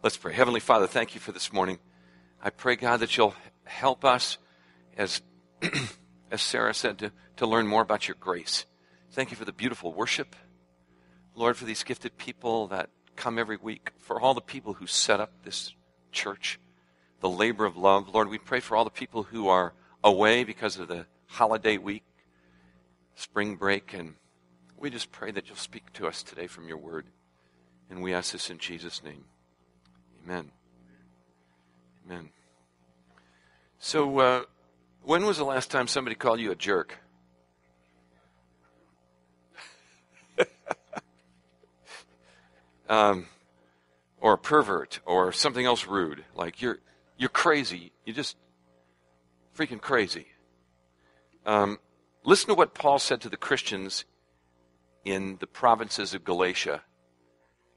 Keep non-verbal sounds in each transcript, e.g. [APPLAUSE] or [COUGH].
Let's pray. Heavenly Father, thank you for this morning. I pray, God, that you'll help us, as, [CLEARS THROAT] as Sarah said, to, to learn more about your grace. Thank you for the beautiful worship. Lord, for these gifted people that come every week, for all the people who set up this church, the labor of love. Lord, we pray for all the people who are away because of the holiday week, spring break, and we just pray that you'll speak to us today from your word. And we ask this in Jesus' name. Amen. Amen. So, uh, when was the last time somebody called you a jerk? [LAUGHS] um, or a pervert, or something else rude. Like you're you're crazy. You're just freaking crazy. Um, listen to what Paul said to the Christians in the provinces of Galatia.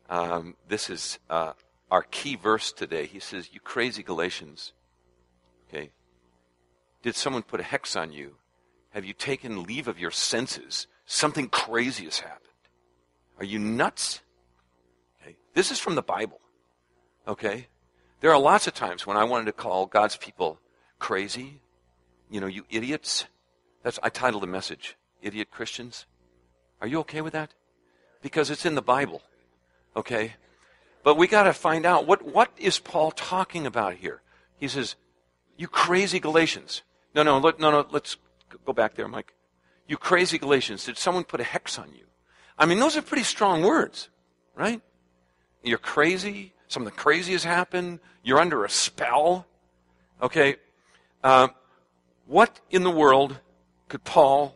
Um, this is uh, our key verse today. He says, You crazy Galatians. Okay. Did someone put a hex on you? Have you taken leave of your senses? Something crazy has happened. Are you nuts? Okay. This is from the Bible. Okay. There are lots of times when I wanted to call God's people crazy. You know, you idiots. That's I titled the message, Idiot Christians. Are you okay with that? Because it's in the Bible. Okay? But we got to find out what, what is Paul talking about here? He says, You crazy Galatians. No, no, let, no, no, let's go back there, Mike. You crazy Galatians. Did someone put a hex on you? I mean, those are pretty strong words, right? You're crazy. Something crazy has happened. You're under a spell. Okay. Uh, what in the world could Paul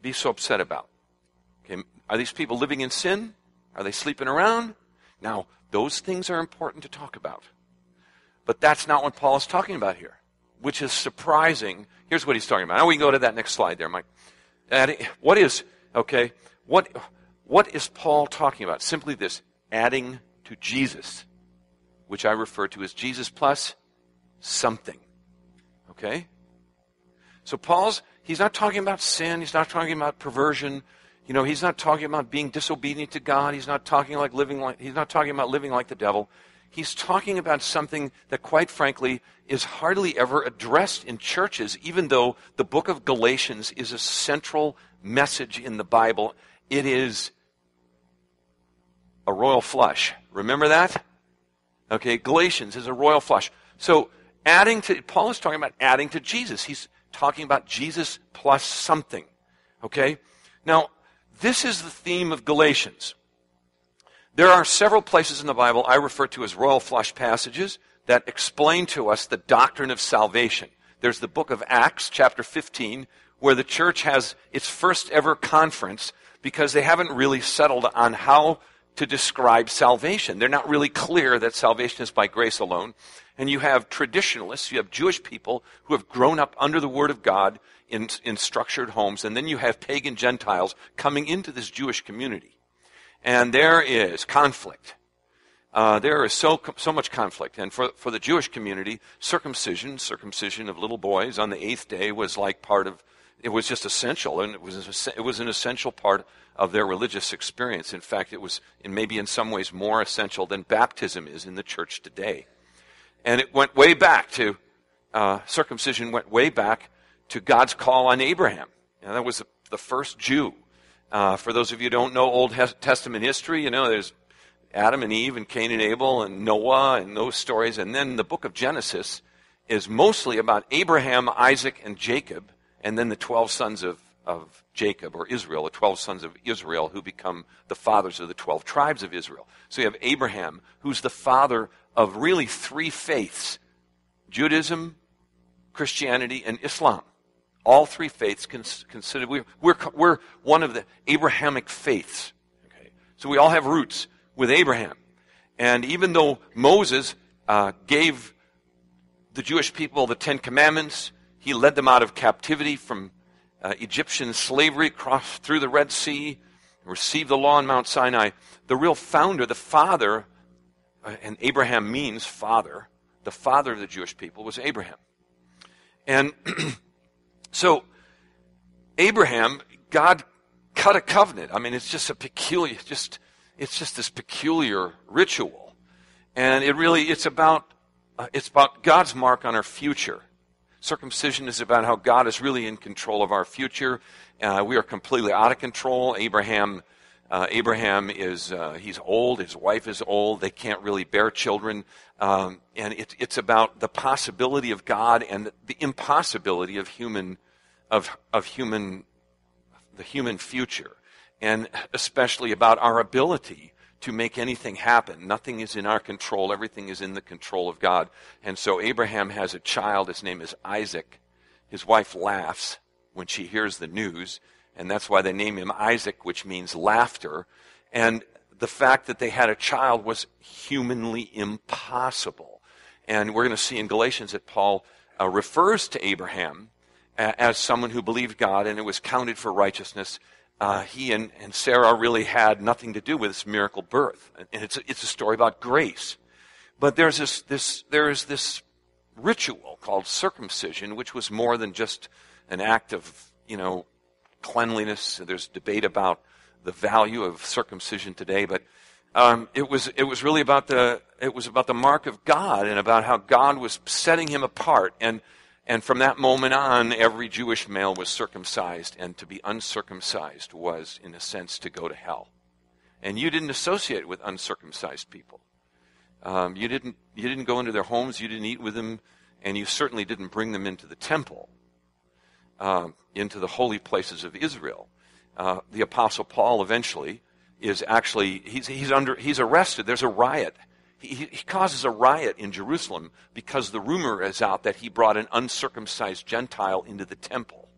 be so upset about? Okay. Are these people living in sin? Are they sleeping around? Now, those things are important to talk about. But that's not what Paul is talking about here, which is surprising. Here's what he's talking about. Now we can go to that next slide there, Mike. What is, okay, what, what is Paul talking about? Simply this adding to Jesus, which I refer to as Jesus plus something. Okay? So Paul's, he's not talking about sin, he's not talking about perversion, you know, he's not talking about being disobedient to God. He's not talking like living like he's not talking about living like the devil. He's talking about something that quite frankly is hardly ever addressed in churches even though the book of Galatians is a central message in the Bible. It is a royal flush. Remember that? Okay, Galatians is a royal flush. So, adding to Paul is talking about adding to Jesus. He's talking about Jesus plus something. Okay? Now, this is the theme of Galatians. There are several places in the Bible I refer to as royal flush passages that explain to us the doctrine of salvation. There's the book of Acts, chapter 15, where the church has its first ever conference because they haven't really settled on how to describe salvation. They're not really clear that salvation is by grace alone. And you have traditionalists, you have Jewish people who have grown up under the Word of God in, in structured homes, and then you have pagan Gentiles coming into this Jewish community. And there is conflict. Uh, there is so, so much conflict. And for, for the Jewish community, circumcision, circumcision of little boys on the eighth day was like part of, it was just essential, and it was, it was an essential part of their religious experience. In fact, it was in maybe in some ways more essential than baptism is in the church today. And it went way back to, uh, circumcision went way back to God's call on Abraham. Know, that was the first Jew. Uh, for those of you who don't know Old Testament history, you know, there's Adam and Eve and Cain and Abel and Noah and those stories. And then the book of Genesis is mostly about Abraham, Isaac, and Jacob, and then the 12 sons of, of Jacob, or Israel, the 12 sons of Israel, who become the fathers of the 12 tribes of Israel. So you have Abraham, who's the father of really three faiths Judaism, Christianity, and Islam. All three faiths consider we're, we're, we're one of the Abrahamic faiths. Okay? So we all have roots with Abraham. And even though Moses uh, gave the Jewish people the Ten Commandments, he led them out of captivity from uh, Egyptian slavery, crossed through the Red Sea, received the law on Mount Sinai. The real founder, the father, uh, and Abraham means father, the father of the Jewish people was Abraham. And [CLEARS THROAT] So, Abraham, God cut a covenant. I mean, it's just a peculiar, just, it's just this peculiar ritual. And it really, it's about, uh, it's about God's mark on our future. Circumcision is about how God is really in control of our future. Uh, we are completely out of control. Abraham, uh, Abraham is uh, he's old. His wife is old. They can't really bear children. Um, and it, it's about the possibility of God and the, the impossibility of human of of human the human future, and especially about our ability to make anything happen. Nothing is in our control. Everything is in the control of God. And so Abraham has a child. His name is Isaac. His wife laughs when she hears the news, and that's why they name him Isaac, which means laughter. And the fact that they had a child was humanly impossible. And we're going to see in Galatians that Paul uh, refers to Abraham as someone who believed God and it was counted for righteousness uh, he and, and Sarah really had nothing to do with this miracle birth. And it's a, it's a story about grace. But there's this, this, there is this ritual called circumcision, which was more than just an act of, you know, cleanliness. There's debate about the value of circumcision today, but um, it was it was really about the it was about the mark of God and about how God was setting him apart and and from that moment on, every Jewish male was circumcised, and to be uncircumcised was, in a sense, to go to hell. And you didn't associate with uncircumcised people. Um, you, didn't, you didn't go into their homes, you didn't eat with them, and you certainly didn't bring them into the temple, uh, into the holy places of Israel. Uh, the Apostle Paul eventually is actually, he's, he's, under, he's arrested. There's a riot he, he, causes a riot in Jerusalem because the rumor is out that he brought an uncircumcised Gentile into the temple.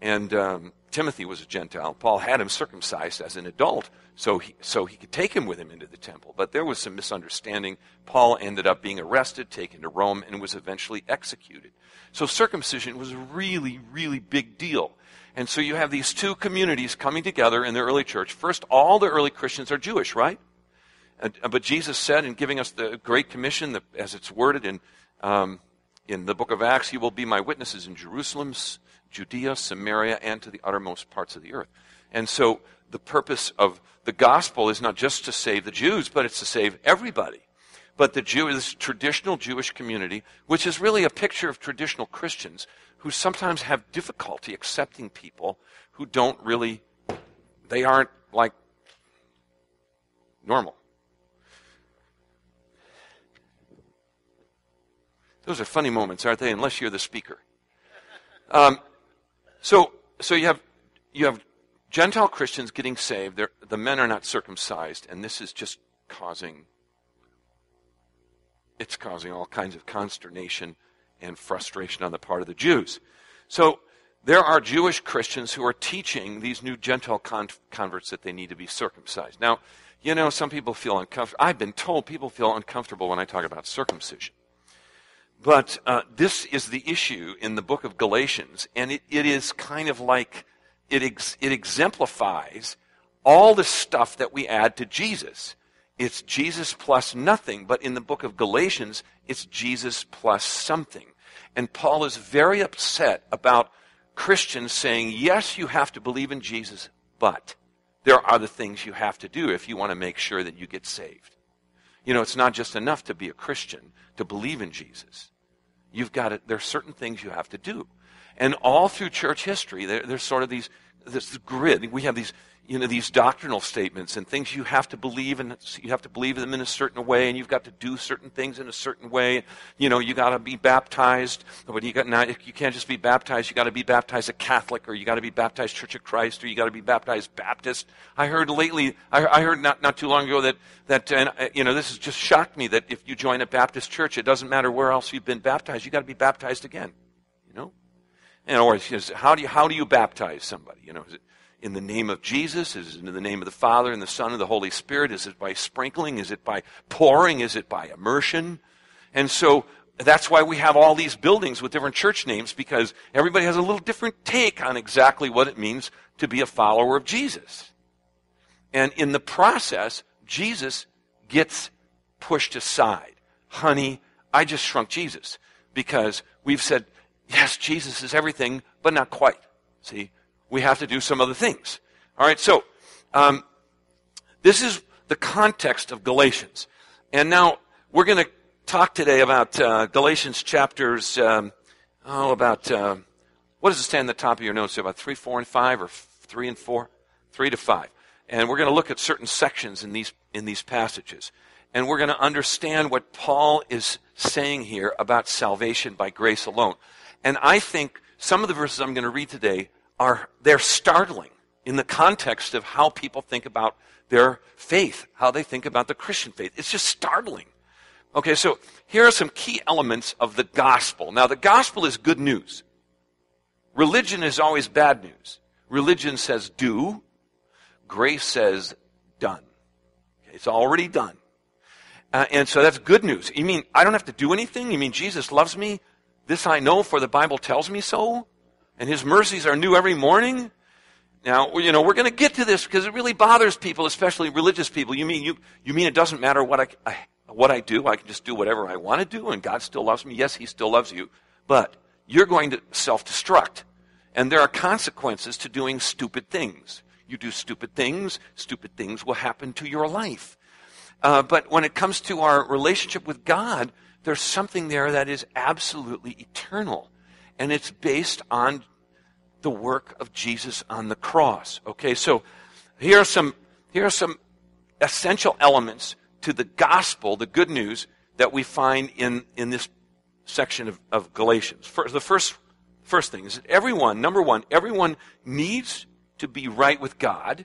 And um, Timothy was a Gentile. Paul had him circumcised as an adult so he, so he could take him with him into the temple. But there was some misunderstanding. Paul ended up being arrested, taken to Rome, and was eventually executed. So circumcision was a really, really big deal. And so you have these two communities coming together in the early church. First, all the early Christians are Jewish, right? But Jesus said in giving us the Great Commission, the, as it's worded in, um, in the book of Acts, you will be my witnesses in Jerusalem, Judea, Samaria, and to the uttermost parts of the earth. And so the purpose of the gospel is not just to save the Jews, but it's to save everybody. But the Jew, this traditional Jewish community, which is really a picture of traditional Christians who sometimes have difficulty accepting people who don't really, they aren't like normal. Those are funny moments, aren't they? Unless you're the speaker. Um, so, so you have you have Gentile Christians getting saved. They're, the men are not circumcised, and this is just causing it's causing all kinds of consternation and frustration on the part of the Jews. So there are Jewish Christians who are teaching these new Gentile con- converts that they need to be circumcised. Now, you know, some people feel uncomfortable. I've been told people feel uncomfortable when I talk about circumcision. But uh, this is the issue in the book of Galatians, and it, it is kind of like it, ex- it exemplifies all the stuff that we add to Jesus. It's Jesus plus nothing, but in the book of Galatians, it's Jesus plus something. And Paul is very upset about Christians saying, yes, you have to believe in Jesus, but there are other things you have to do if you want to make sure that you get saved. You know, it's not just enough to be a Christian, to believe in Jesus. You've got to, there are certain things you have to do. And all through church history, there, there's sort of these, this grid. We have these, you know, these doctrinal statements and things you have to believe and you have to believe them in a certain way and you've got to do certain things in a certain way. You know, you got to be baptized, but you got not, you can't just be baptized. You got to be baptized a Catholic or you got to be baptized Church of Christ or you got to be baptized Baptist. I heard lately, I, I heard not, not too long ago that, that, and, uh, you know, this has just shocked me that if you join a Baptist church, it doesn't matter where else you've been baptized, you got to be baptized again. You know? And or how do you, how do you baptize somebody? You know, is it, in the name of Jesus? Is it in the name of the Father and the Son and the Holy Spirit? Is it by sprinkling? Is it by pouring? Is it by immersion? And so that's why we have all these buildings with different church names because everybody has a little different take on exactly what it means to be a follower of Jesus. And in the process, Jesus gets pushed aside. Honey, I just shrunk Jesus because we've said, yes, Jesus is everything, but not quite. See? We have to do some other things. All right, so um, this is the context of Galatians. And now we're going to talk today about uh, Galatians chapters, um, oh, about, uh, what does it stand at the top of your notes? About 3, 4, and 5, or 3 and 4? 3 to 5. And we're going to look at certain sections in these, in these passages. And we're going to understand what Paul is saying here about salvation by grace alone. And I think some of the verses I'm going to read today are, they're startling in the context of how people think about their faith, how they think about the Christian faith. It's just startling. Okay, so here are some key elements of the gospel. Now, the gospel is good news. Religion is always bad news. Religion says do, grace says done. It's already done. Uh, and so that's good news. You mean I don't have to do anything? You mean Jesus loves me? This I know, for the Bible tells me so? And his mercies are new every morning? Now, you know, we're going to get to this because it really bothers people, especially religious people. You mean you, you mean it doesn't matter what I, I, what I do? I can just do whatever I want to do and God still loves me? Yes, he still loves you. But you're going to self-destruct. And there are consequences to doing stupid things. You do stupid things, stupid things will happen to your life. Uh, but when it comes to our relationship with God, there's something there that is absolutely eternal. And it's based on the work of Jesus on the cross. Okay, so here are some, here are some essential elements to the gospel, the good news that we find in, in this section of, of Galatians. First, the first, first thing is that everyone, number one, everyone needs to be right with God,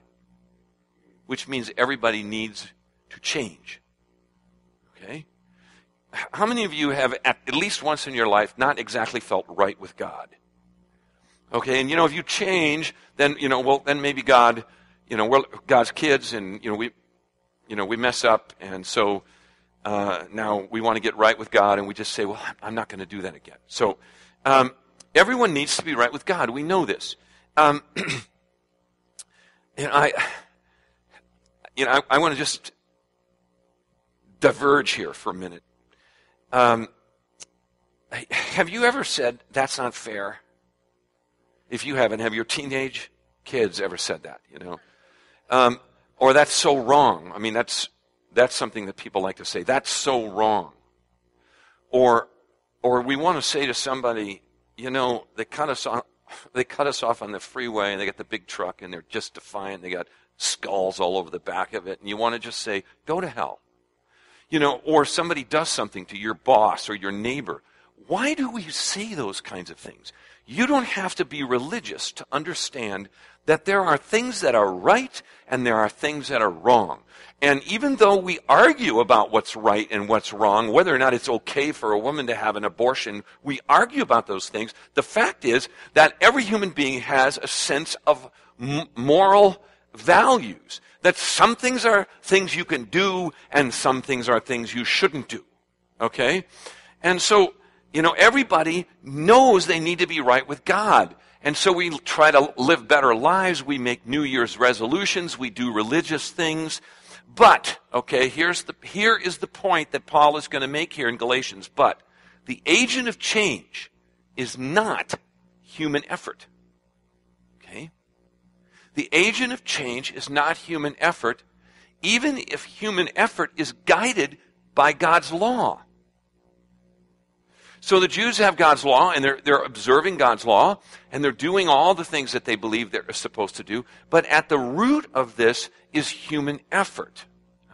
which means everybody needs to change. Okay? How many of you have, at, least once in your life, not exactly felt right with God? Okay, and you know, if you change, then, you know, well, then maybe God, you know, we're God's kids and, you know, we, you know, we mess up and so, uh, now we want to get right with God and we just say, well, I'm not going to do that again. So, um, everyone needs to be right with God. We know this. Um, [CLEARS THROAT] and I, you know, I, I want to just diverge here for a minute. Um, have you ever said, that's not fair? If you haven't, have your teenage kids ever said that, you know? Um, or that's so wrong. I mean, that's, that's something that people like to say. That's so wrong. Or, or we want to say to somebody, you know, they cut us off, [LAUGHS] they cut us off on the freeway and they got the big truck and they're just defiant. They got skulls all over the back of it. And you want to just say, go to hell. You know, or somebody does something to your boss or your neighbor. Why do we say those kinds of things? You don't have to be religious to understand that there are things that are right and there are things that are wrong. And even though we argue about what's right and what's wrong, whether or not it's okay for a woman to have an abortion, we argue about those things. The fact is that every human being has a sense of moral values. That some things are things you can do and some things are things you shouldn't do. Okay? And so you know, everybody knows they need to be right with God. And so we try to live better lives. We make New Year's resolutions. We do religious things. But, okay, here's the, here is the point that Paul is going to make here in Galatians. But the agent of change is not human effort. The agent of change is not human effort, even if human effort is guided by God's law. So the Jews have God's law and they're, they're observing God's law and they're doing all the things that they believe they're supposed to do. But at the root of this is human effort.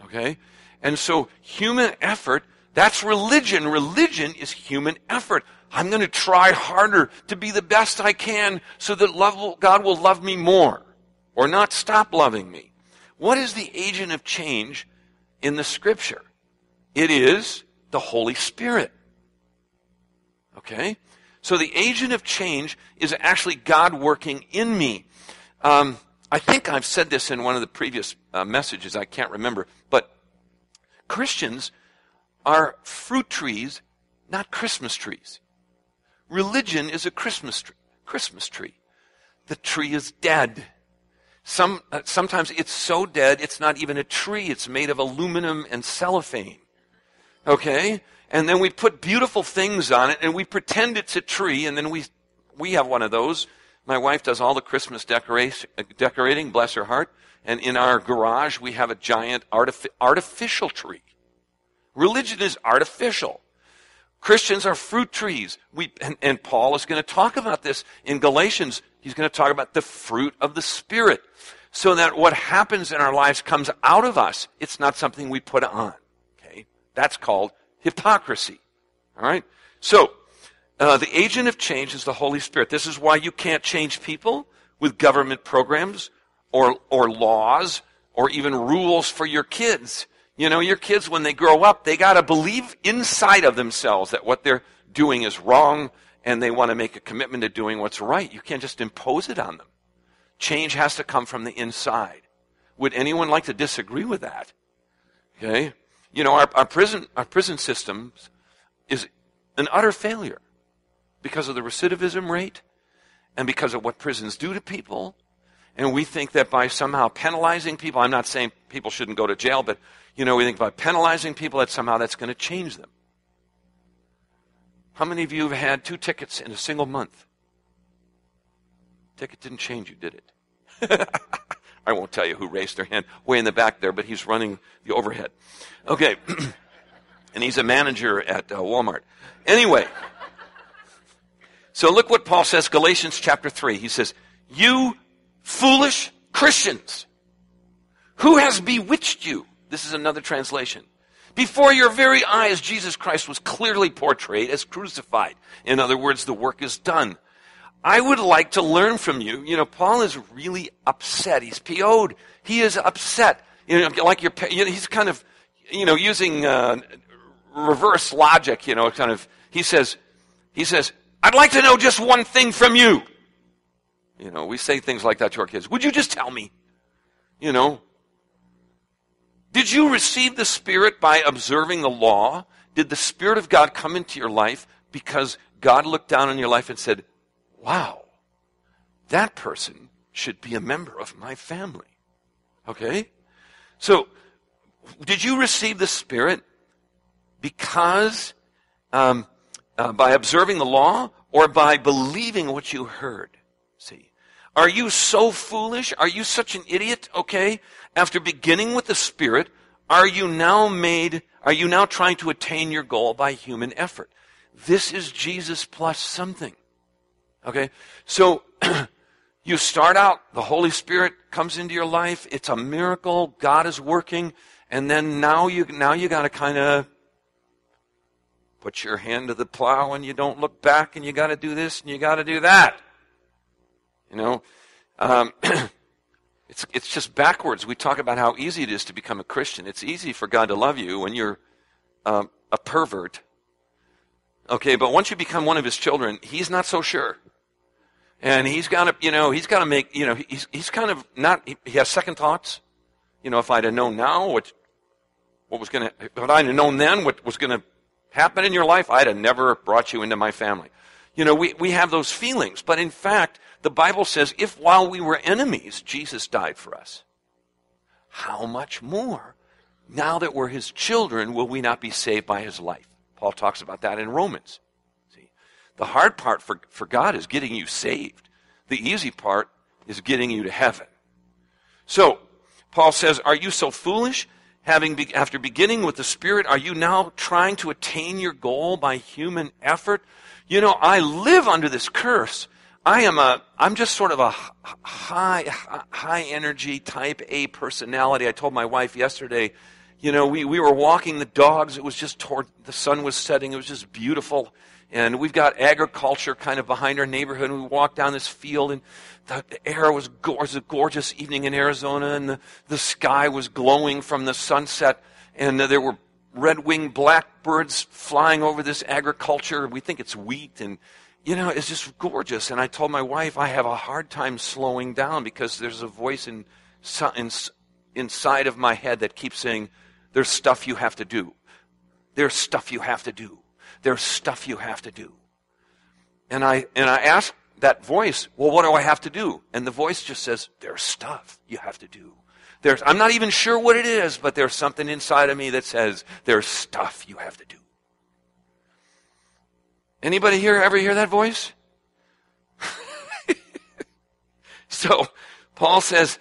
Okay? And so human effort, that's religion. Religion is human effort. I'm going to try harder to be the best I can so that love, God will love me more or not stop loving me. What is the agent of change in the scripture? It is the Holy Spirit. Okay? So the agent of change is actually God working in me. Um, I think I've said this in one of the previous uh, messages. I can't remember. But Christians are fruit trees, not Christmas trees. Religion is a Christmas tree. Christmas tree. The tree is dead. Some, uh, sometimes it's so dead, it's not even a tree. It's made of aluminum and cellophane. Okay? and then we put beautiful things on it and we pretend it's a tree and then we we have one of those my wife does all the christmas decorating bless her heart and in our garage we have a giant artific- artificial tree Religion is artificial. Christians are fruit trees. We, and, and Paul is going to talk about this in Galatians. He's going to talk about the fruit of the Spirit. So that what happens in our lives comes out of us. It's not something we put on. Okay? That's called hypocrisy. All right? So, uh, the agent of change is the Holy Spirit. This is why you can't change people with government programs or, or laws or even rules for your kids. You know, your kids, when they grow up, they got to believe inside of themselves that what they're doing is wrong and they want to make a commitment to doing what's right. You can't just impose it on them. Change has to come from the inside. Would anyone like to disagree with that? Okay? You know, our, our prison, our prison system is an utter failure because of the recidivism rate and because of what prisons do to people. And we think that by somehow penalizing people, I'm not saying people shouldn't go to jail, but you know, we think by penalizing people that somehow that's going to change them. How many of you have had two tickets in a single month? Ticket didn't change you, did it? [LAUGHS] I won't tell you who raised their hand way in the back there, but he's running the overhead. Okay. [CLEARS THROAT] and he's a manager at uh, Walmart. Anyway. So look what Paul says, Galatians chapter 3. He says, You foolish Christians, who has bewitched you? This is another translation. Before your very eyes, Jesus Christ was clearly portrayed as crucified. In other words, the work is done. I would like to learn from you. You know, Paul is really upset. He's PO'd. He is upset. You know, like your, you know, he's kind of, you know, using uh, reverse logic. You know, kind of. He says, he says, I'd like to know just one thing from you. You know, we say things like that to our kids. Would you just tell me? You know, did you receive the Spirit by observing the law? Did the Spirit of God come into your life because God looked down on your life and said, wow, that person should be a member of my family? Okay? So, did you receive the Spirit because um, uh, by observing the law or by believing what you heard? See, are you so foolish? Are you such an idiot? Okay. After beginning with the Spirit, are you now made, are you now trying to attain your goal by human effort? This is Jesus plus something. Okay. So, [CLEARS THROAT] you start out, the Holy Spirit comes into your life. It's a miracle. God is working. And then now you, now you gotta kind of put your hand to the plow and you don't look back and you gotta do this and you gotta do that. You know, um, [CLEARS THROAT] it's, it's just backwards. We talk about how easy it is to become a Christian. It's easy for God to love you when you're um, a pervert. Okay, but once you become one of his children, he's not so sure. And he's got to, you know, he's got to make, you know, he's, he's kind of not, he, he has second thoughts. You know, if I'd have known now what, what was going to, if I'd have known then what was going to happen in your life, I'd have never brought you into my family. You know, we, we have those feelings. But in fact, the Bible says, if while we were enemies, Jesus died for us, how much more, now that we're his children, will we not be saved by his life? Paul talks about that in Romans. See, the hard part for, for God is getting you saved. The easy part is getting you to heaven. So, Paul says, Are you so foolish? Having be, after beginning with the Spirit, are you now trying to attain your goal by human effort? You know, I live under this curse. I am a, I'm just sort of a high, high energy type A personality. I told my wife yesterday, you know, we, we were walking the dogs. It was just toward, the sun was setting. It was just beautiful. And we've got agriculture kind of behind our neighborhood. And we walked down this field and the, the air was, go- was a gorgeous evening in Arizona and the, the sky was glowing from the sunset. And uh, there were red-winged blackbirds flying over this agriculture. We think it's wheat and, you know, it's just gorgeous. And I told my wife I have a hard time slowing down because there's a voice in, in, inside of my head that keeps saying, there's stuff you have to do. There's stuff you have to do. There's stuff you have to do. And I, and I ask that voice, well, what do I have to do? And the voice just says, there's stuff you have to do. There's, I'm not even sure what it is, but there's something inside of me that says there's stuff you have to do. Anybody here ever hear that voice? [LAUGHS] so, Paul says,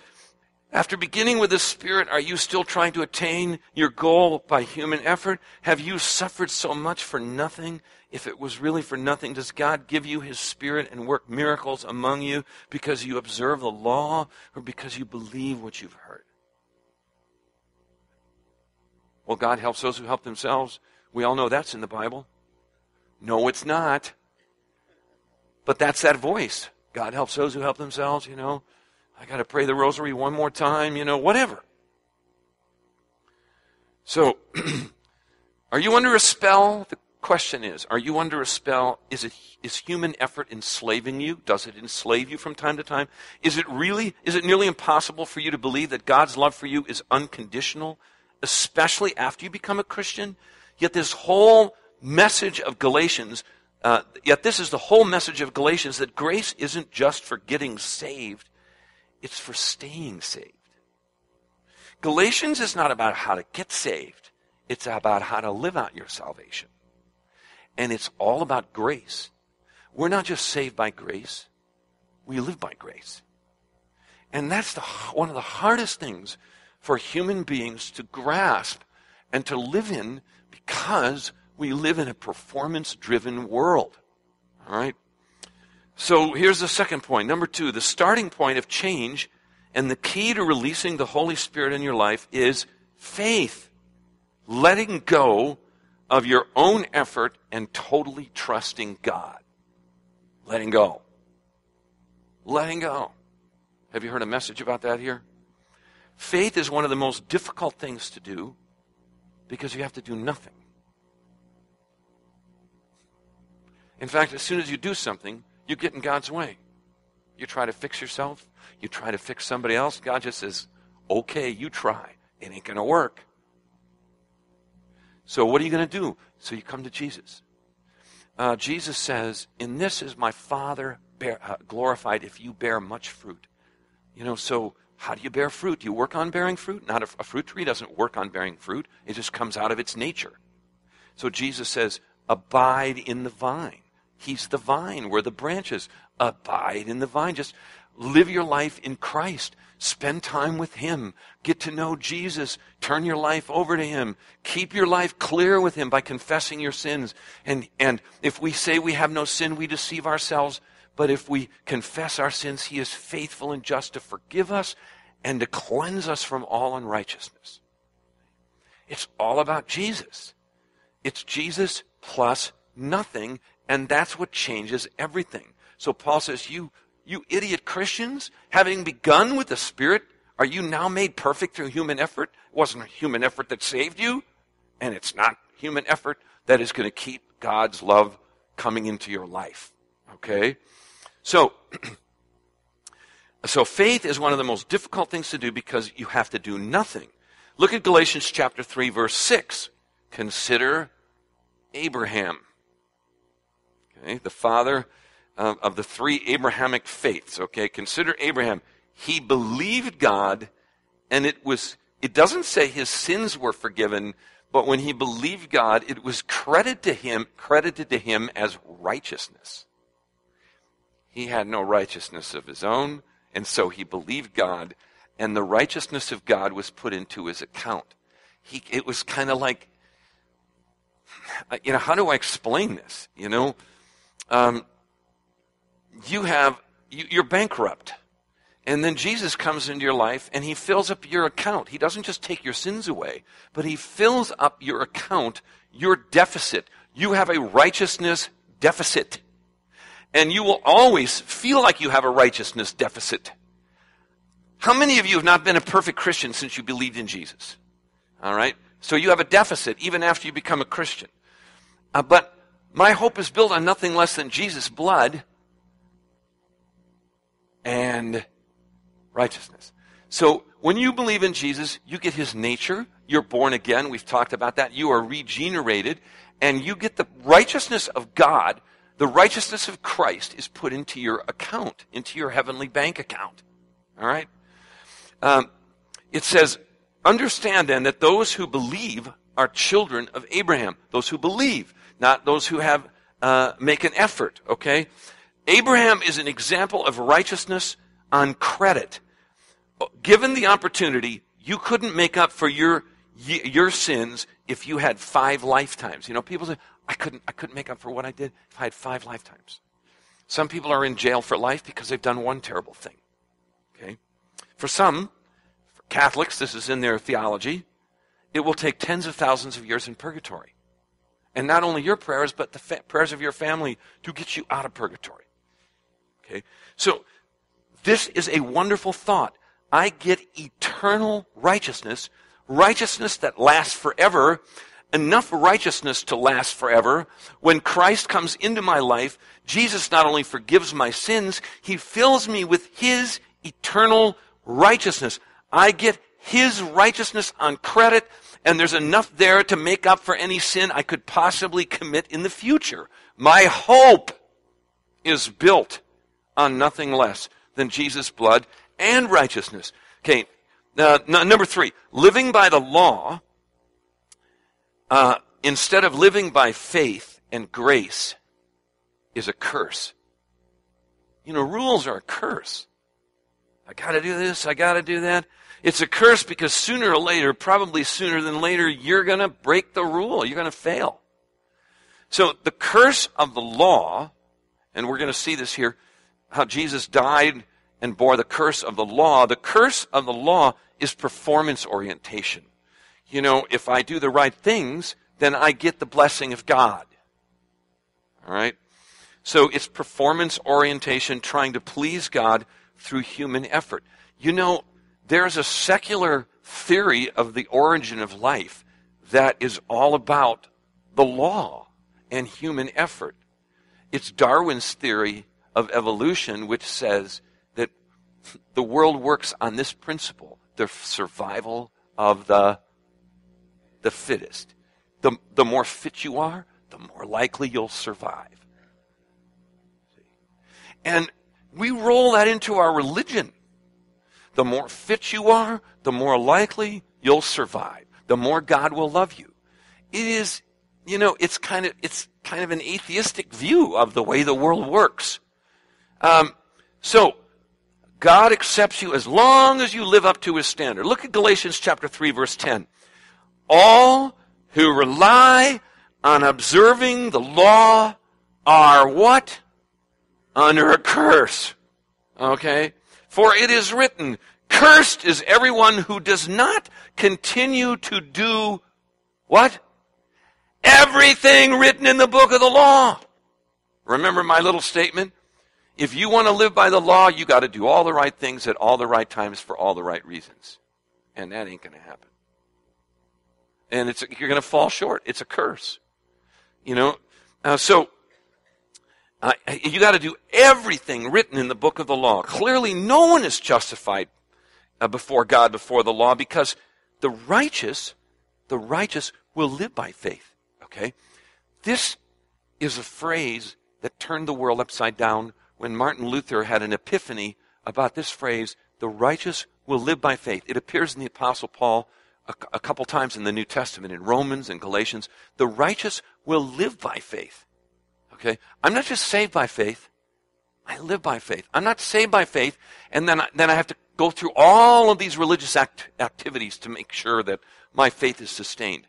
After beginning with the Spirit, are you still trying to attain your goal by human effort? Have you suffered so much for nothing? If it was really for nothing, does God give you His Spirit and work miracles among you because you observe the law or because you believe what you've heard? Well, God helps those who help themselves. We all know that's in the Bible. No, it's not. But that's that voice. God helps those who help themselves, you know. I got to pray the rosary one more time, you know, whatever. So, [CLEARS THROAT] are you under a spell? The question is, are you under a spell? Is it is human effort enslaving you? Does it enslave you from time to time? Is it really is it nearly impossible for you to believe that God's love for you is unconditional, especially after you become a Christian? Yet this whole message of Galatians, uh, yet this is the whole message of Galatians that grace isn't just for getting saved, it's for staying saved. Galatians is not about how to get saved. It's about how to live out your salvation. And it's all about grace. We're not just saved by grace. We live by grace. And that's the, one of the hardest things for human beings to grasp and to live in because we live in a performance driven world. All right? So here's the second point. Number two, the starting point of change and the key to releasing the Holy Spirit in your life is faith. Letting go of your own effort and totally trusting God. Letting go. Letting go. Have you heard a message about that here? Faith is one of the most difficult things to do because you have to do nothing. In fact, as soon as you do something, you get in God's way. You try to fix yourself, you try to fix somebody else. God just says, okay, you try. It ain't going to work. So, what are you going to do? So, you come to Jesus. Uh, Jesus says, In this is my Father bear, uh, glorified if you bear much fruit. You know, so how do you bear fruit? You work on bearing fruit? Not a, a fruit tree doesn't work on bearing fruit, it just comes out of its nature. So, Jesus says, Abide in the vine. He's the vine. We're the branches. Abide in the vine. Just live your life in Christ. Spend time with Him. Get to know Jesus. Turn your life over to Him. Keep your life clear with Him by confessing your sins. And, and if we say we have no sin, we deceive ourselves. But if we confess our sins, He is faithful and just to forgive us and to cleanse us from all unrighteousness. It's all about Jesus. It's Jesus plus nothing and that's what changes everything. So Paul says, you, you idiot Christians, having begun with the Spirit, are you now made perfect through human effort? It wasn't human effort that saved you, and it's not human effort that is going to keep God's love coming into your life. Okay? So, [CLEARS THROAT] so faith is one of the most difficult things to do because you have to do nothing. Look at Galatians chapter 3 verse 6. Consider Abraham. Okay? The father of the three Abrahamic faiths. Okay? Consider Abraham. He believed God, and it was, it doesn't say his sins were forgiven, but when he believed God, it was credited to him, credited to him as righteousness. He had no righteousness of his own, and so he believed God, and the righteousness of God was put into his account. He, it was kind of like, you know, how do I explain this? You know, um, you have you, you're bankrupt and then jesus comes into your life and he fills up your account he doesn't just take your sins away but he fills up your account your deficit you have a righteousness deficit and you will always feel like you have a righteousness deficit how many of you have not been a perfect christian since you believed in jesus all right so you have a deficit even after you become a christian uh, but my hope is built on nothing less than Jesus' blood and righteousness. So when you believe in Jesus, you get his nature. You're born again. We've talked about that. You are regenerated and you get the righteousness of God. The righteousness of Christ is put into your account, into your heavenly bank account. All right? Um, it says, understand then that those who believe are children of Abraham. Those who believe not those who have uh, make an effort. Okay, Abraham is an example of righteousness on credit. given the opportunity, you couldn't make up for your your sins if you had five lifetimes. You know, people say, I couldn't, I couldn't make up for what I did if I had five lifetimes. Some people are in jail for life because they've done one terrible thing. Okay? For some, for Catholics, this is in their theology, it will take tens of thousands of years in purgatory. And not only your prayers, but the fa- prayers of your family to get you out of purgatory. Okay? So, this is a wonderful thought. I get eternal righteousness righteousness that lasts forever, enough righteousness to last forever. When Christ comes into my life, Jesus not only forgives my sins, he fills me with his eternal righteousness. I get his righteousness on credit, and there's enough there to make up for any sin I could possibly commit in the future. My hope is built on nothing less than Jesus' blood and righteousness. Okay, uh, number three, living by the law uh, instead of living by faith and grace is a curse. You know, rules are a curse. I got to do this, I got to do that. It's a curse because sooner or later, probably sooner than later, you're going to break the rule. You're going to fail. So the curse of the law, and we're going to see this here, how Jesus died and bore the curse of the law. The curse of the law is performance orientation. You know, if I do the right things, then I get the blessing of God. All right? So it's performance orientation, trying to please God through human effort. You know, there's a secular theory of the origin of life that is all about the law and human effort. It's Darwin's theory of evolution, which says that the world works on this principle the survival of the, the fittest. The, the more fit you are, the more likely you'll survive. And we roll that into our religion. The more fit you are, the more likely you'll survive. The more God will love you. It is, you know, it's kind of, it's kind of an atheistic view of the way the world works. Um, so, God accepts you as long as you live up to his standard. Look at Galatians chapter 3 verse 10. All who rely on observing the law are what? Under a curse. Okay? For it is written, cursed is everyone who does not continue to do what? Everything written in the book of the law. Remember my little statement? If you want to live by the law, you got to do all the right things at all the right times for all the right reasons. And that ain't going to happen. And it's, you're going to fall short. It's a curse. You know? Uh, so, uh, you got to do everything written in the book of the law. Clearly, no one is justified uh, before God, before the law, because the righteous, the righteous will live by faith. Okay? This is a phrase that turned the world upside down when Martin Luther had an epiphany about this phrase, the righteous will live by faith. It appears in the Apostle Paul a, a couple times in the New Testament, in Romans and Galatians. The righteous will live by faith. Okay? I'm not just saved by faith. I live by faith. I'm not saved by faith, and then I, then I have to go through all of these religious act, activities to make sure that my faith is sustained.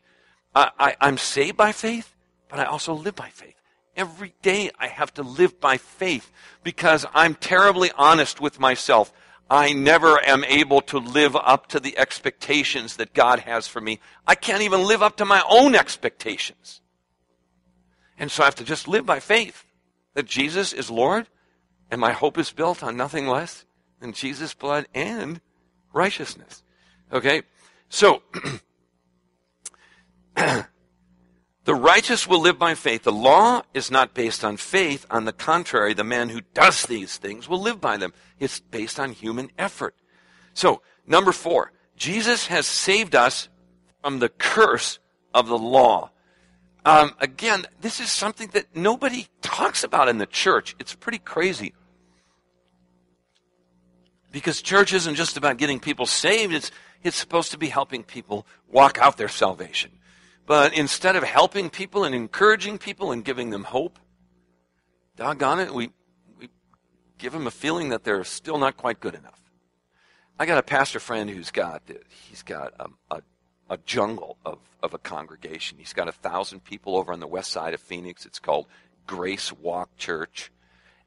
I, I, I'm saved by faith, but I also live by faith. Every day I have to live by faith because I'm terribly honest with myself. I never am able to live up to the expectations that God has for me. I can't even live up to my own expectations. And so I have to just live by faith that Jesus is Lord and my hope is built on nothing less than Jesus' blood and righteousness. Okay? So, [CLEARS THROAT] [CLEARS THROAT] The righteous will live by faith. The law is not based on faith. On the contrary, the man who does these things will live by them. It's based on human effort. So, number four, Jesus has saved us from the curse of the law. Um, again, this is something that nobody talks about in the church. It's pretty crazy. Because church isn't just about getting people saved, it's, it's supposed to be helping people walk out their salvation. But instead of helping people and encouraging people and giving them hope, doggone it, we, we give them a feeling that they're still not quite good enough. I got a pastor friend who's got he's got a, a, a jungle of, of a congregation. He's got a thousand people over on the west side of Phoenix. It's called Grace Walk Church,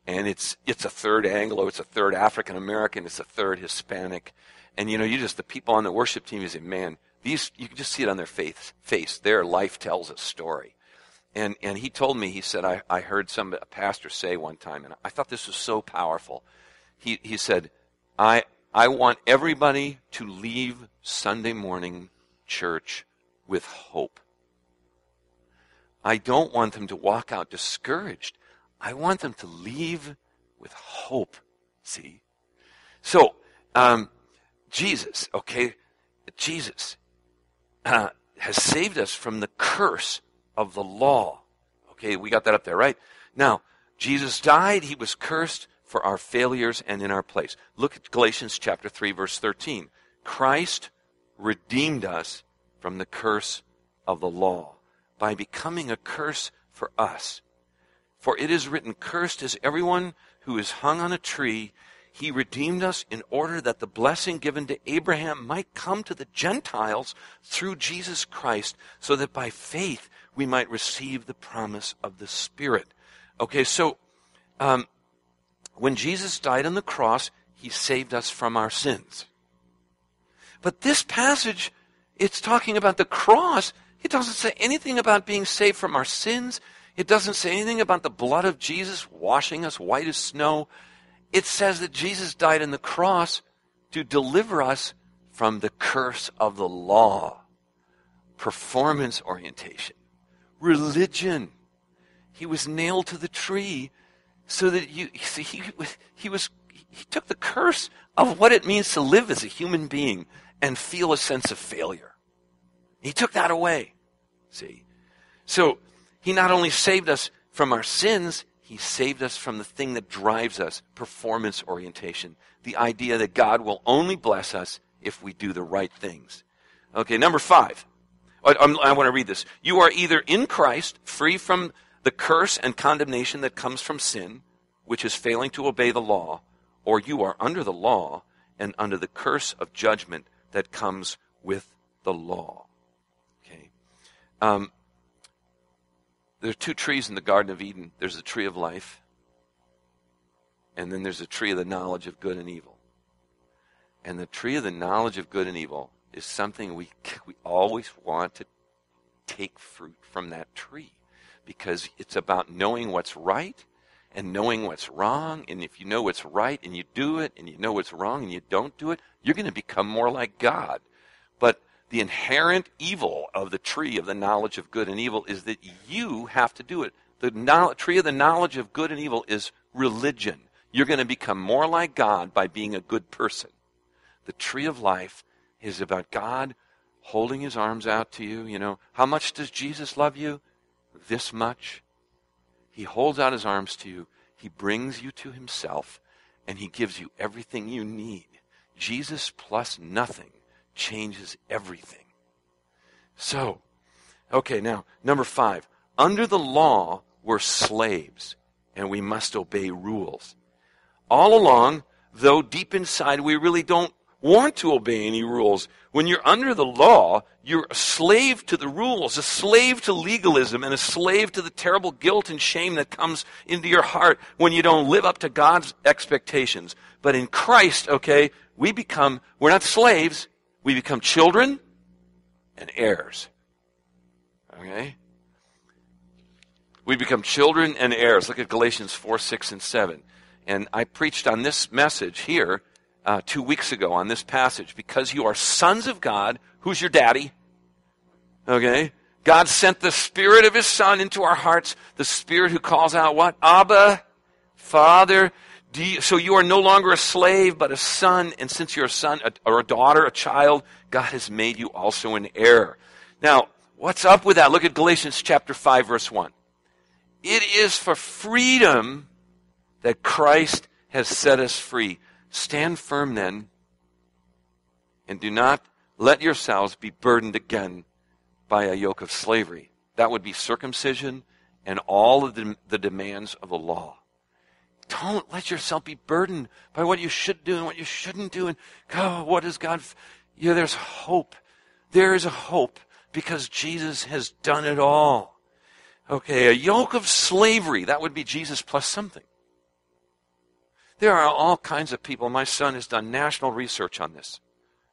and it's it's a third Anglo, it's a third African American, it's a third Hispanic, and you know you just the people on the worship team. You say, man, these you can just see it on their face. Face their life tells a story. And, and he told me, he said, I, I heard some a pastor say one time, and I thought this was so powerful. He, he said, I, I want everybody to leave Sunday morning church with hope. I don't want them to walk out discouraged. I want them to leave with hope. See? So, um, Jesus, okay, Jesus uh, has saved us from the curse of the law. Okay, we got that up there, right? Now, Jesus died, he was cursed for our failures and in our place. Look at Galatians chapter 3 verse 13. Christ redeemed us from the curse of the law by becoming a curse for us. For it is written, cursed is everyone who is hung on a tree. He redeemed us in order that the blessing given to Abraham might come to the Gentiles through Jesus Christ, so that by faith we might receive the promise of the Spirit. Okay, so um, when Jesus died on the cross, he saved us from our sins. But this passage, it's talking about the cross. It doesn't say anything about being saved from our sins. It doesn't say anything about the blood of Jesus washing us white as snow. It says that Jesus died on the cross to deliver us from the curse of the law. Performance orientation religion. He was nailed to the tree so that you see he, he was he took the curse of what it means to live as a human being and feel a sense of failure. He took that away. See? So he not only saved us from our sins, he saved us from the thing that drives us, performance orientation. The idea that God will only bless us if we do the right things. Okay, number five. I, want to read this. You are either in Christ, free from the curse and condemnation that comes from sin, which is failing to obey the law, or you are under the law and under the curse of judgment that comes with the law. Okay. Um, there are two trees in the Garden of Eden. There's the tree of life, and then there's the tree of the knowledge of good and evil. And the tree of the knowledge of good and evil is something we, [LAUGHS] we always want to take fruit from that tree because it's about knowing what's right and knowing what's wrong. And if you know what's right and you do it, and you know what's wrong and you don't do it, you're going to become more like God. The inherent evil of the tree of the knowledge of good and evil is that you have to do it. The tree of the knowledge of good and evil is religion. You're going to become more like God by being a good person. The tree of life is about God holding his arms out to you. You know, how much does Jesus love you? This much. He holds out his arms to you. He brings you to himself and he gives you everything you need. Jesus plus nothing changes everything. So, okay, now, number five. Under the law, we're slaves and we must obey rules. All along, though deep inside we really don't want to obey any rules. When you're under the law, you're a slave to the rules, a slave to legalism, and a slave to the terrible guilt and shame that comes into your heart when you don't live up to God's expectations. But in Christ, okay, we become, we're not slaves, we become children and heirs. Okay? We become children and heirs. Look at Galatians 4, 6, and 7. And I preached on this message here uh, two weeks ago on this passage. Because you are sons of God, who's your daddy? Okay? God sent the Spirit of His Son into our hearts, the Spirit who calls out what? Abba, Father. You, so you are no longer a slave, but a son. And since you're a son a, or a daughter, a child, God has made you also an heir. Now, what's up with that? Look at Galatians chapter 5, verse 1. It is for freedom that Christ has set us free. Stand firm then, and do not let yourselves be burdened again by a yoke of slavery. That would be circumcision and all of the, the demands of the law. Don't let yourself be burdened by what you should do and what you shouldn't do. And oh, what is God? F-? Yeah, there's hope. There is a hope because Jesus has done it all. Okay, a yoke of slavery, that would be Jesus plus something. There are all kinds of people. My son has done national research on this.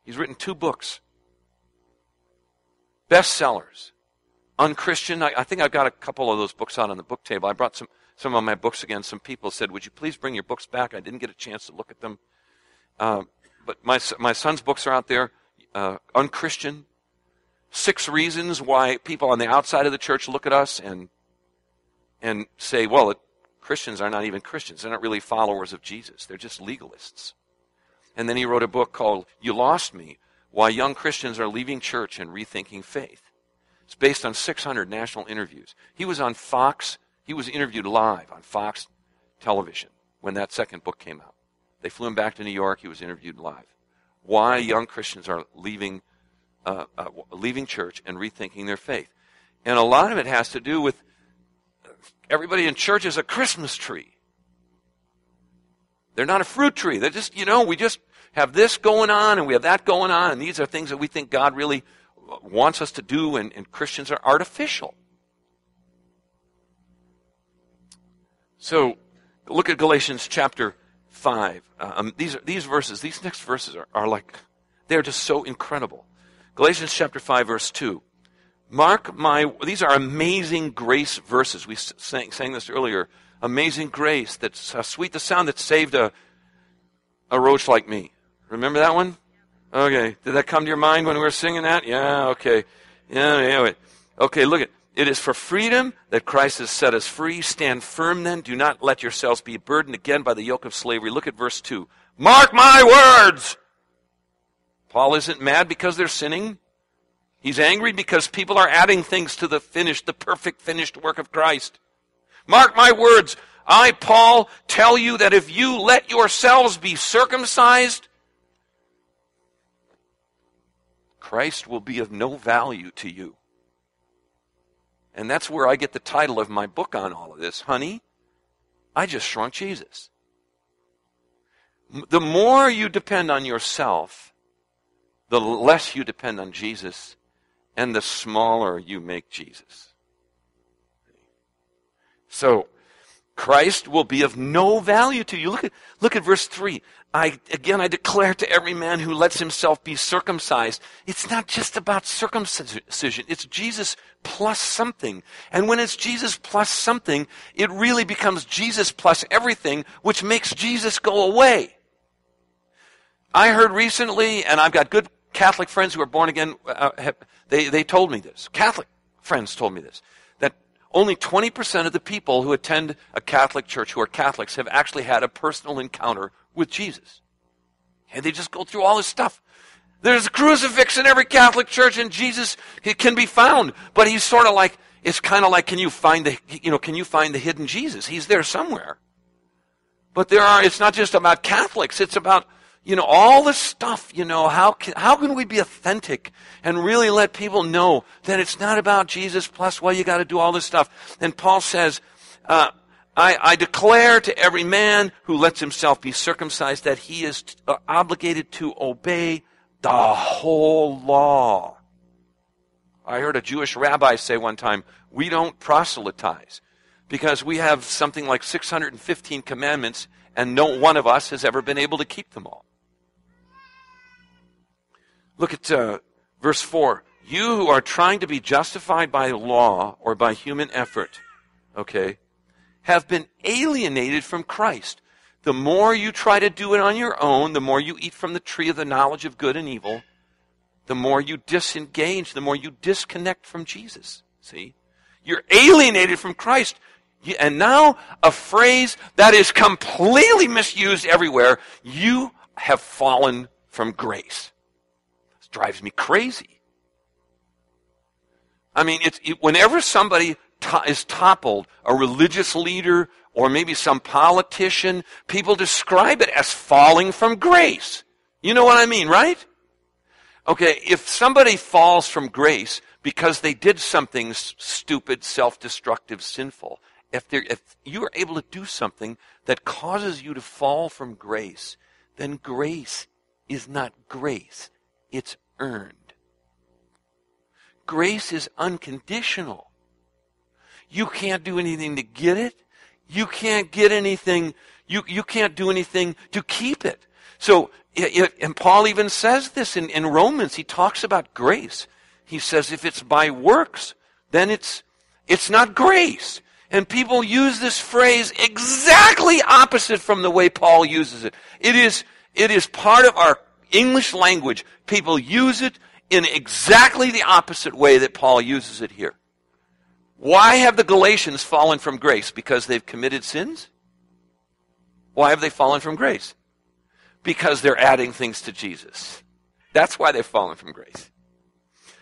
He's written two books, bestsellers. Unchristian, I, I think I've got a couple of those books out on the book table. I brought some, some of my books again. Some people said, Would you please bring your books back? I didn't get a chance to look at them. Uh, but my, my son's books are out there. Uh, unchristian, six reasons why people on the outside of the church look at us and and say, well, it, Christians are not even Christians. They're not really followers of Jesus. They're just legalists. And then he wrote a book called You Lost Me Why Young Christians Are Leaving Church and Rethinking Faith. It's based on 600 national interviews. He was on Fox, he was interviewed live on Fox television when that second book came out. They flew him back to New York, he was interviewed live. Why young Christians are leaving uh, uh, leaving church and rethinking their faith. And a lot of it has to do with everybody in church is a Christmas tree. They're not a fruit tree. They're just, you know, we just have this going on and we have that going on, and these are things that we think God really wants us to do, and, and Christians are artificial. So, look at Galatians chapter 5. Uh, um, these, these verses, these next verses are, are like, they're just so incredible. Galatians chapter 5 verse 2. Mark my, these are amazing grace verses. We sang, sang this earlier. Amazing grace that's how sweet the sound that saved a, a roach like me. Remember that one? Okay. Did that come to your mind when we were singing that? Yeah, okay. Yeah, yeah. Okay, look at it is for freedom that Christ has set us free. Stand firm then. Do not let yourselves be burdened again by the yoke of slavery. Look at verse 2. Mark my words! Paul isn't mad because they're sinning. He's angry because people are adding things to the finished, the perfect finished work of Christ. Mark my words. I, Paul, tell you that if you let yourselves be circumcised, Christ will be of no value to you. And that's where I get the title of my book on all of this. Honey, I just shrunk Jesus. The more you depend on yourself, the less you depend on Jesus and the smaller you make Jesus. So, Christ will be of no value to you. Look at, look at verse 3. I, again, I declare to every man who lets himself be circumcised. It's not just about circumcision. It's Jesus plus something. And when it's Jesus plus something, it really becomes Jesus plus everything, which makes Jesus go away. I heard recently, and I've got good Catholic friends who are born again, uh, have, they, they told me this. Catholic friends told me this. That only 20% of the people who attend a Catholic church who are Catholics have actually had a personal encounter with Jesus. And they just go through all this stuff. There's a crucifix in every Catholic church and Jesus can be found. But he's sort of like, it's kind of like, can you find the, you know, can you find the hidden Jesus? He's there somewhere. But there are, it's not just about Catholics, it's about you know, all this stuff, you know, how can, how can we be authentic and really let people know that it's not about Jesus plus, well, you got to do all this stuff. And Paul says, uh, I, I, declare to every man who lets himself be circumcised that he is t- uh, obligated to obey the whole law. I heard a Jewish rabbi say one time, we don't proselytize because we have something like 615 commandments and no one of us has ever been able to keep them all. Look at uh, verse 4. You who are trying to be justified by law or by human effort, okay, have been alienated from Christ. The more you try to do it on your own, the more you eat from the tree of the knowledge of good and evil, the more you disengage, the more you disconnect from Jesus. See? You're alienated from Christ. And now, a phrase that is completely misused everywhere you have fallen from grace This drives me crazy. I mean, it, whenever somebody to, is toppled, a religious leader or maybe some politician, people describe it as falling from grace. You know what I mean, right? Okay, if somebody falls from grace because they did something stupid, self-destructive, sinful, if, if you are able to do something that causes you to fall from grace, then grace is not grace, it's earned. Grace is unconditional. You can't do anything to get it. You can't get anything, you, you can't do anything to keep it. So, it, and Paul even says this in, in Romans. He talks about grace. He says if it's by works, then it's, it's not grace. And people use this phrase exactly opposite from the way Paul uses it. It is, it is part of our English language. People use it in exactly the opposite way that Paul uses it here. Why have the Galatians fallen from grace? Because they've committed sins? Why have they fallen from grace? Because they're adding things to Jesus. That's why they've fallen from grace.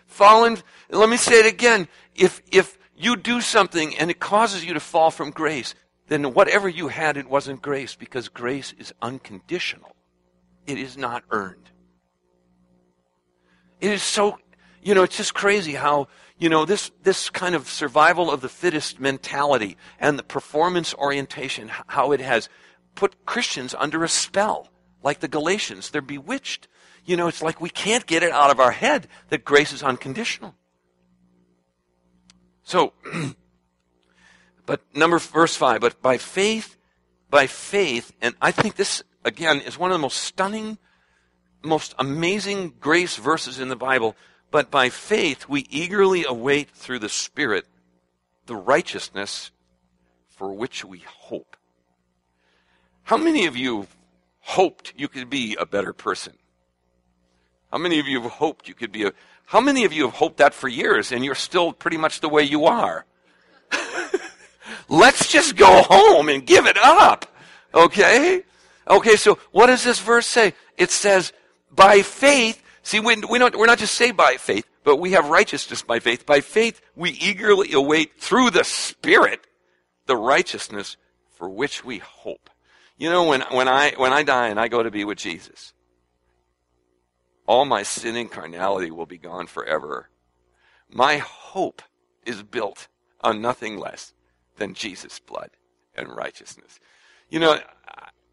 Fallen, let me say it again. If, if you do something and it causes you to fall from grace, then whatever you had, it wasn't grace because grace is unconditional. It is not earned. It is so, you know, it's just crazy how, you know, this, this kind of survival of the fittest mentality and the performance orientation, how it has put Christians under a spell, like the Galatians. They're bewitched. You know, it's like we can't get it out of our head that grace is unconditional. So, [CLEARS THROAT] but number, verse 5, but by faith, by faith, and I think this, again, is one of the most stunning most amazing grace verses in the Bible. But by faith, we eagerly await through the Spirit the righteousness for which we hope. How many of you hoped you could be a better person? How many of you have hoped you could be a. How many of you have hoped that for years and you're still pretty much the way you are? [LAUGHS] Let's just go home and give it up. Okay? Okay, so what does this verse say? It says, by faith, see, we, we don't, we're not just saved by faith, but we have righteousness by faith. By faith, we eagerly await through the Spirit the righteousness for which we hope. You know, when, when, I, when I die and I go to be with Jesus, all my sin and carnality will be gone forever. My hope is built on nothing less than Jesus' blood and righteousness. You know,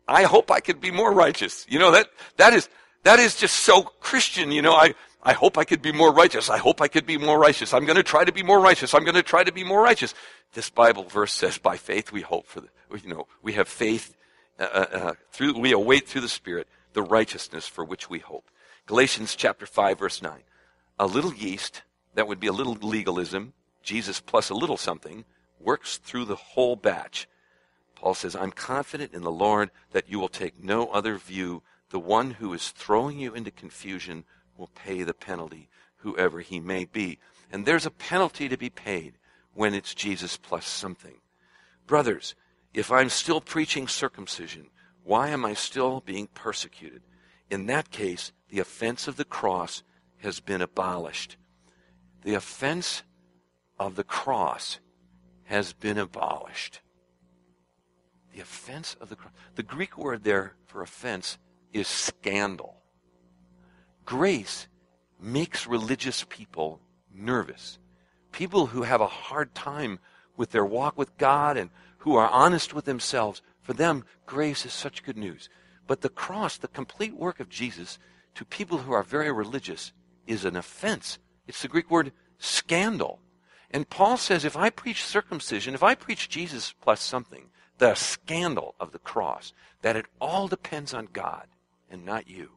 I hope I could be more righteous. You know, that, that is, that is just so Christian, you know. I, I hope I could be more righteous. I hope I could be more righteous. I'm going to try to be more righteous. I'm going to try to be more righteous. This Bible verse says, by faith we hope for the, you know, we have faith uh, uh, uh, through, we await through the Spirit the righteousness for which we hope. Galatians chapter 5 verse 9. A little yeast, that would be a little legalism, Jesus plus a little something, works through the whole batch. Paul says, I'm confident in the Lord that you will take no other view the one who is throwing you into confusion will pay the penalty, whoever he may be. And there's a penalty to be paid when it's Jesus plus something. Brothers, if I'm still preaching circumcision, why am I still being persecuted? In that case, the offense of the cross has been abolished. The offense of the cross has been abolished. The offense of the cross. The Greek word there for offense is scandal. Grace makes religious people nervous. People who have a hard time with their walk with God and who are honest with themselves, for them, grace is such good news. But the cross, the complete work of Jesus, to people who are very religious, is an offense. It's the Greek word scandal. And Paul says if I preach circumcision, if I preach Jesus plus something, the scandal of the cross, that it all depends on God, and not you,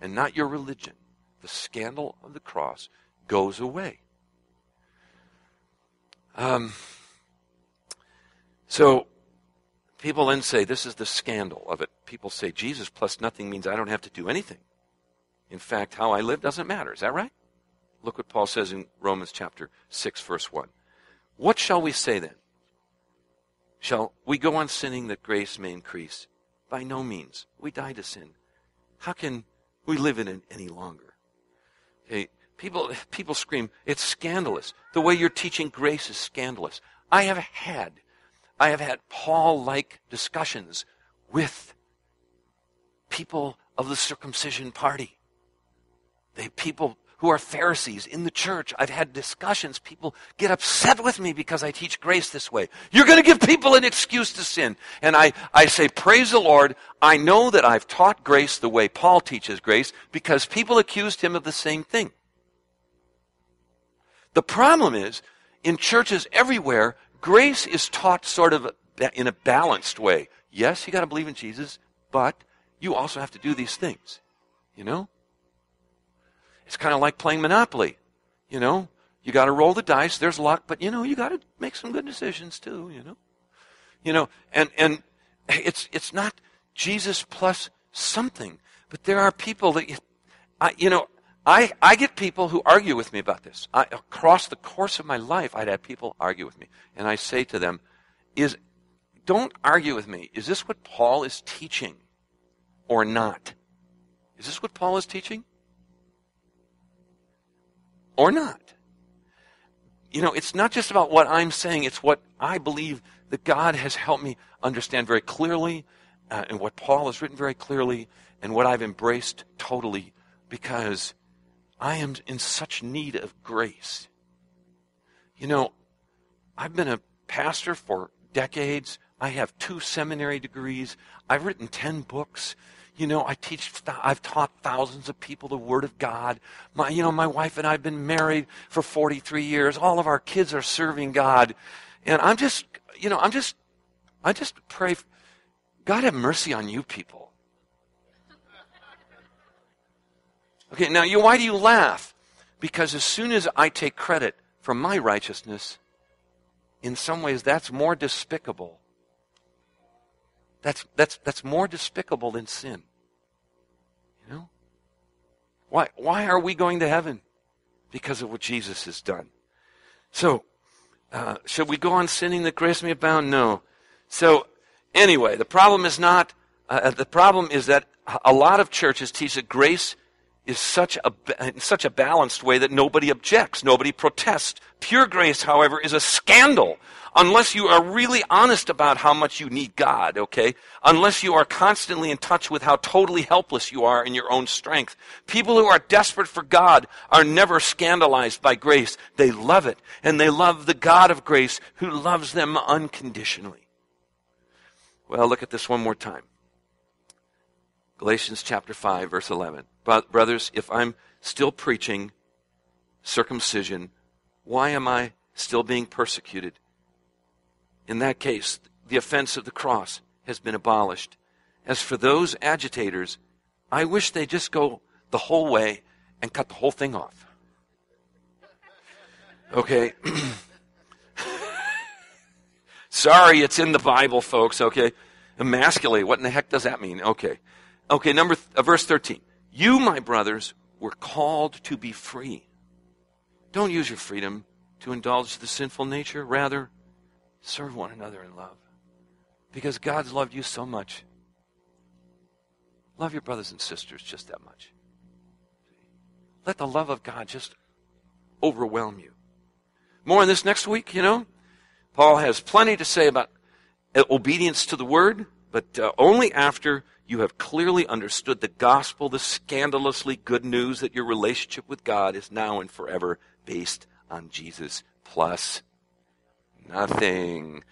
and not your religion, the scandal of the cross goes away. Um, so people then say this is the scandal of it. People say Jesus plus nothing means I don't have to do anything. In fact, how I live doesn't matter. Is that right? Look what Paul says in Romans chapter 6, verse 1. What shall we say then? Shall we go on sinning that grace may increase? By no means. We die to sin. How can we live in it any longer? Okay, people, people scream, it's scandalous. The way you're teaching grace is scandalous. I have had, I have had Paul-like discussions with people of the circumcision party. They people who are Pharisees in the church. I've had discussions. People get upset with me because I teach grace this way. You're going to give people an excuse to sin. And I, I say, praise the Lord. I know that I've taught grace the way Paul teaches grace because people accused him of the same thing. The problem is, in churches everywhere, grace is taught sort of in a balanced way. Yes, you got to believe in Jesus, but you also have to do these things. You know? It's kind of like playing Monopoly. You know? You got to roll the dice. There's luck, but you know, you got to make some good decisions too, you know? You know, and and [LAUGHS] it's it's not Jesus plus something, but there are people that you, I, you know, I, I get people who argue with me about this. I, across the course of my life, I'd have people argue with me. And I say to them, is, don't argue with me. Is this what Paul is teaching or not? Is this what Paul is teaching? Or not? You know, it's not just about what I'm saying, it's what I believe that God has helped me understand very clearly, uh, and what Paul has written very clearly, and what I've embraced totally, because I am in such need of grace. You know, I've been a pastor for decades. I have two seminary degrees. I've written 10 books. You know, I teach, I've taught thousands of people the Word of God. My, you know, my wife and I have been married for 43 years. All of our kids are serving God. And I'm just, you know, I'm just, I just pray, God have mercy on you people. Okay, now you, why do you laugh? Because as soon as I take credit for my righteousness, in some ways that's more despicable that's, that's, that's more despicable than sin. You know? Why, why are we going to heaven? Because of what Jesus has done. So, uh, should we go on sinning that grace may abound? No. So, anyway, the problem is not, uh, the problem is that a lot of churches teach that grace is such a, in such a balanced way that nobody objects, nobody protests. Pure grace, however, is a scandal unless you are really honest about how much you need God, okay? Unless you are constantly in touch with how totally helpless you are in your own strength. People who are desperate for God are never scandalized by grace. They love it, and they love the God of grace who loves them unconditionally. Well, look at this one more time. Galatians chapter 5, verse 11. Brothers, if I'm still preaching circumcision, why am I still being persecuted? In that case, the offense of the cross has been abolished. As for those agitators, I wish they just go the whole way and cut the whole thing off. Okay. [COUGHS] Sorry, it's in the Bible, folks, okay? Emasculate, what in the heck does that mean? Okay. Okay, number th- uh, verse 13. You, my brothers, were called to be free. Don't use your freedom to indulge the sinful nature. Rather, serve one another in love. Because God's loved you so much. Love your brothers and sisters just that much. Let the love of God just overwhelm you. More on this next week, you know. Paul has plenty to say about obedience to the word, but uh, only after you have clearly understood the gospel, the scandalously good news that your relationship with God is now and forever based on Jesus plus nothing.